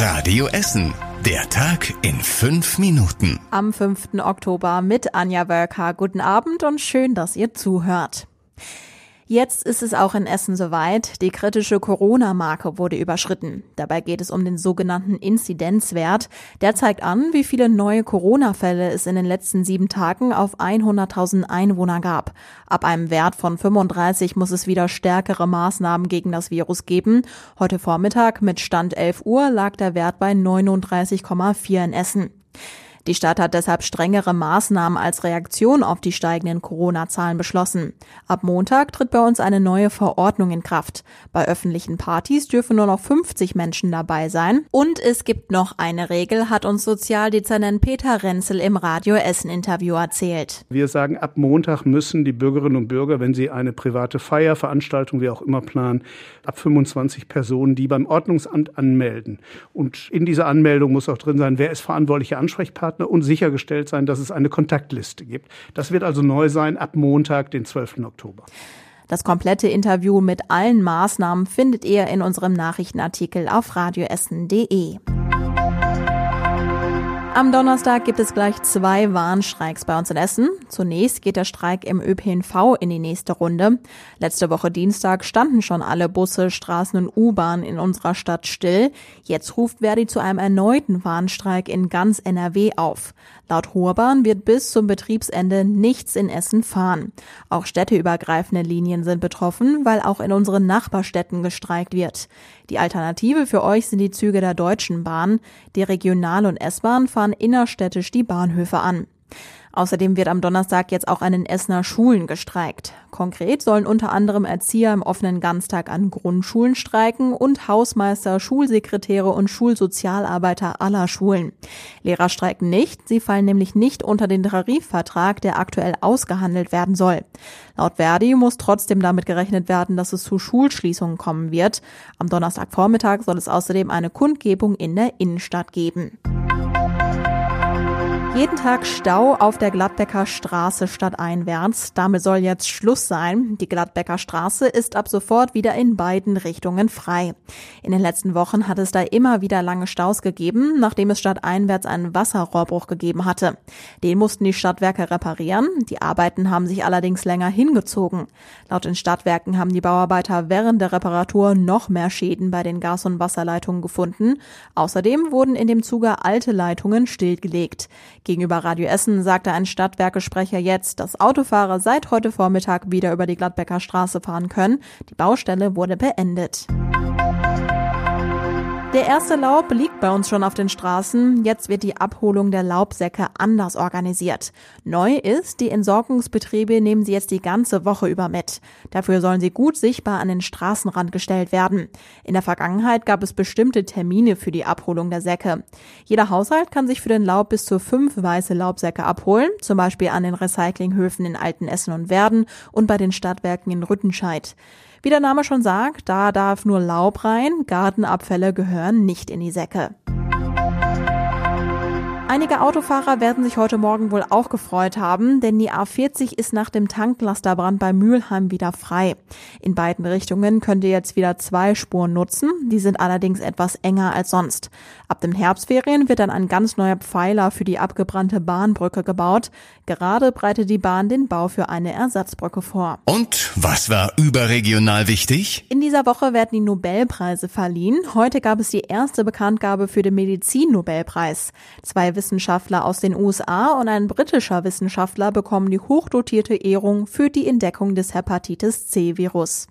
Radio Essen. Der Tag in fünf Minuten. Am 5. Oktober mit Anja Wölker. Guten Abend und schön, dass ihr zuhört. Jetzt ist es auch in Essen soweit. Die kritische Corona-Marke wurde überschritten. Dabei geht es um den sogenannten Inzidenzwert. Der zeigt an, wie viele neue Corona-Fälle es in den letzten sieben Tagen auf 100.000 Einwohner gab. Ab einem Wert von 35 muss es wieder stärkere Maßnahmen gegen das Virus geben. Heute Vormittag mit Stand 11 Uhr lag der Wert bei 39,4 in Essen. Die Stadt hat deshalb strengere Maßnahmen als Reaktion auf die steigenden Corona-Zahlen beschlossen. Ab Montag tritt bei uns eine neue Verordnung in Kraft. Bei öffentlichen Partys dürfen nur noch 50 Menschen dabei sein. Und es gibt noch eine Regel, hat uns Sozialdezernent Peter Renzel im Radio Essen Interview erzählt. Wir sagen, ab Montag müssen die Bürgerinnen und Bürger, wenn sie eine private Feier, Veranstaltung, wie auch immer planen, ab 25 Personen, die beim Ordnungsamt anmelden. Und in dieser Anmeldung muss auch drin sein, wer ist verantwortlicher Ansprechpartner Ansprechpartner und sichergestellt sein, dass es eine Kontaktliste gibt. Das wird also neu sein ab Montag, den 12. Oktober. Das komplette Interview mit allen Maßnahmen findet ihr in unserem Nachrichtenartikel auf radioessen.de. Am Donnerstag gibt es gleich zwei Warnstreiks bei uns in Essen. Zunächst geht der Streik im ÖPNV in die nächste Runde. Letzte Woche Dienstag standen schon alle Busse, Straßen und U-Bahn in unserer Stadt still. Jetzt ruft Verdi zu einem erneuten Warnstreik in ganz NRW auf. Laut Hoherbahn wird bis zum Betriebsende nichts in Essen fahren. Auch städteübergreifende Linien sind betroffen, weil auch in unseren Nachbarstädten gestreikt wird. Die Alternative für euch sind die Züge der Deutschen Bahn. Die Regional- und S-Bahn fahren innerstädtisch die Bahnhöfe an. Außerdem wird am Donnerstag jetzt auch an den Essener Schulen gestreikt. Konkret sollen unter anderem Erzieher im offenen Ganztag an Grundschulen streiken und Hausmeister, Schulsekretäre und Schulsozialarbeiter aller Schulen. Lehrer streiken nicht, sie fallen nämlich nicht unter den Tarifvertrag, der aktuell ausgehandelt werden soll. Laut Verdi muss trotzdem damit gerechnet werden, dass es zu Schulschließungen kommen wird. Am Donnerstagvormittag soll es außerdem eine Kundgebung in der Innenstadt geben. Jeden Tag Stau auf der Gladbecker Straße stadteinwärts. Damit soll jetzt Schluss sein. Die Gladbecker Straße ist ab sofort wieder in beiden Richtungen frei. In den letzten Wochen hat es da immer wieder lange Staus gegeben, nachdem es stadteinwärts einen Wasserrohrbruch gegeben hatte. Den mussten die Stadtwerke reparieren. Die Arbeiten haben sich allerdings länger hingezogen. Laut den Stadtwerken haben die Bauarbeiter während der Reparatur noch mehr Schäden bei den Gas- und Wasserleitungen gefunden. Außerdem wurden in dem Zuge alte Leitungen stillgelegt. Gegenüber Radio Essen sagte ein Stadtwerkesprecher jetzt, dass Autofahrer seit heute Vormittag wieder über die Gladbecker Straße fahren können. Die Baustelle wurde beendet. Der erste Laub liegt bei uns schon auf den Straßen. Jetzt wird die Abholung der Laubsäcke anders organisiert. Neu ist, die Entsorgungsbetriebe nehmen sie jetzt die ganze Woche über mit. Dafür sollen sie gut sichtbar an den Straßenrand gestellt werden. In der Vergangenheit gab es bestimmte Termine für die Abholung der Säcke. Jeder Haushalt kann sich für den Laub bis zu fünf weiße Laubsäcke abholen, zum Beispiel an den Recyclinghöfen in Altenessen und Werden und bei den Stadtwerken in Rüttenscheid. Wie der Name schon sagt, da darf nur Laub rein, Gartenabfälle gehören nicht in die Säcke. Einige Autofahrer werden sich heute Morgen wohl auch gefreut haben, denn die A40 ist nach dem Tanklasterbrand bei Mülheim wieder frei. In beiden Richtungen könnt ihr jetzt wieder zwei Spuren nutzen, die sind allerdings etwas enger als sonst. Ab den Herbstferien wird dann ein ganz neuer Pfeiler für die abgebrannte Bahnbrücke gebaut. Gerade breitet die Bahn den Bau für eine Ersatzbrücke vor. Und was war überregional wichtig? In dieser Woche werden die Nobelpreise verliehen. Heute gab es die erste Bekanntgabe für den Medizin-Nobelpreis. Zwei Wissenschaftler aus den USA und ein britischer Wissenschaftler bekommen die hochdotierte Ehrung für die Entdeckung des Hepatitis C-Virus.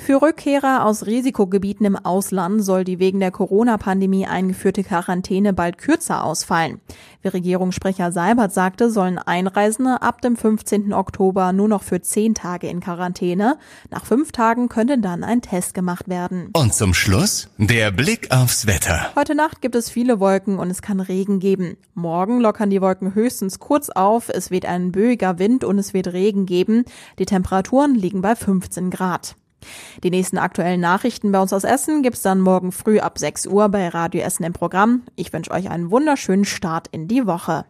Für Rückkehrer aus Risikogebieten im Ausland soll die wegen der Corona-Pandemie eingeführte Quarantäne bald kürzer ausfallen. Wie Regierungssprecher Seibert sagte, sollen Einreisende ab dem 15. Oktober nur noch für zehn Tage in Quarantäne. Nach fünf Tagen könnte dann ein Test gemacht werden. Und zum Schluss der Blick aufs Wetter. Heute Nacht gibt es viele Wolken und es kann Regen geben. Morgen lockern die Wolken höchstens kurz auf, es weht ein böiger Wind und es wird Regen geben. Die Temperaturen liegen bei 15 Grad. Die nächsten aktuellen Nachrichten bei uns aus Essen gibt's dann morgen früh ab 6 Uhr bei Radio Essen im Programm. Ich wünsche euch einen wunderschönen Start in die Woche.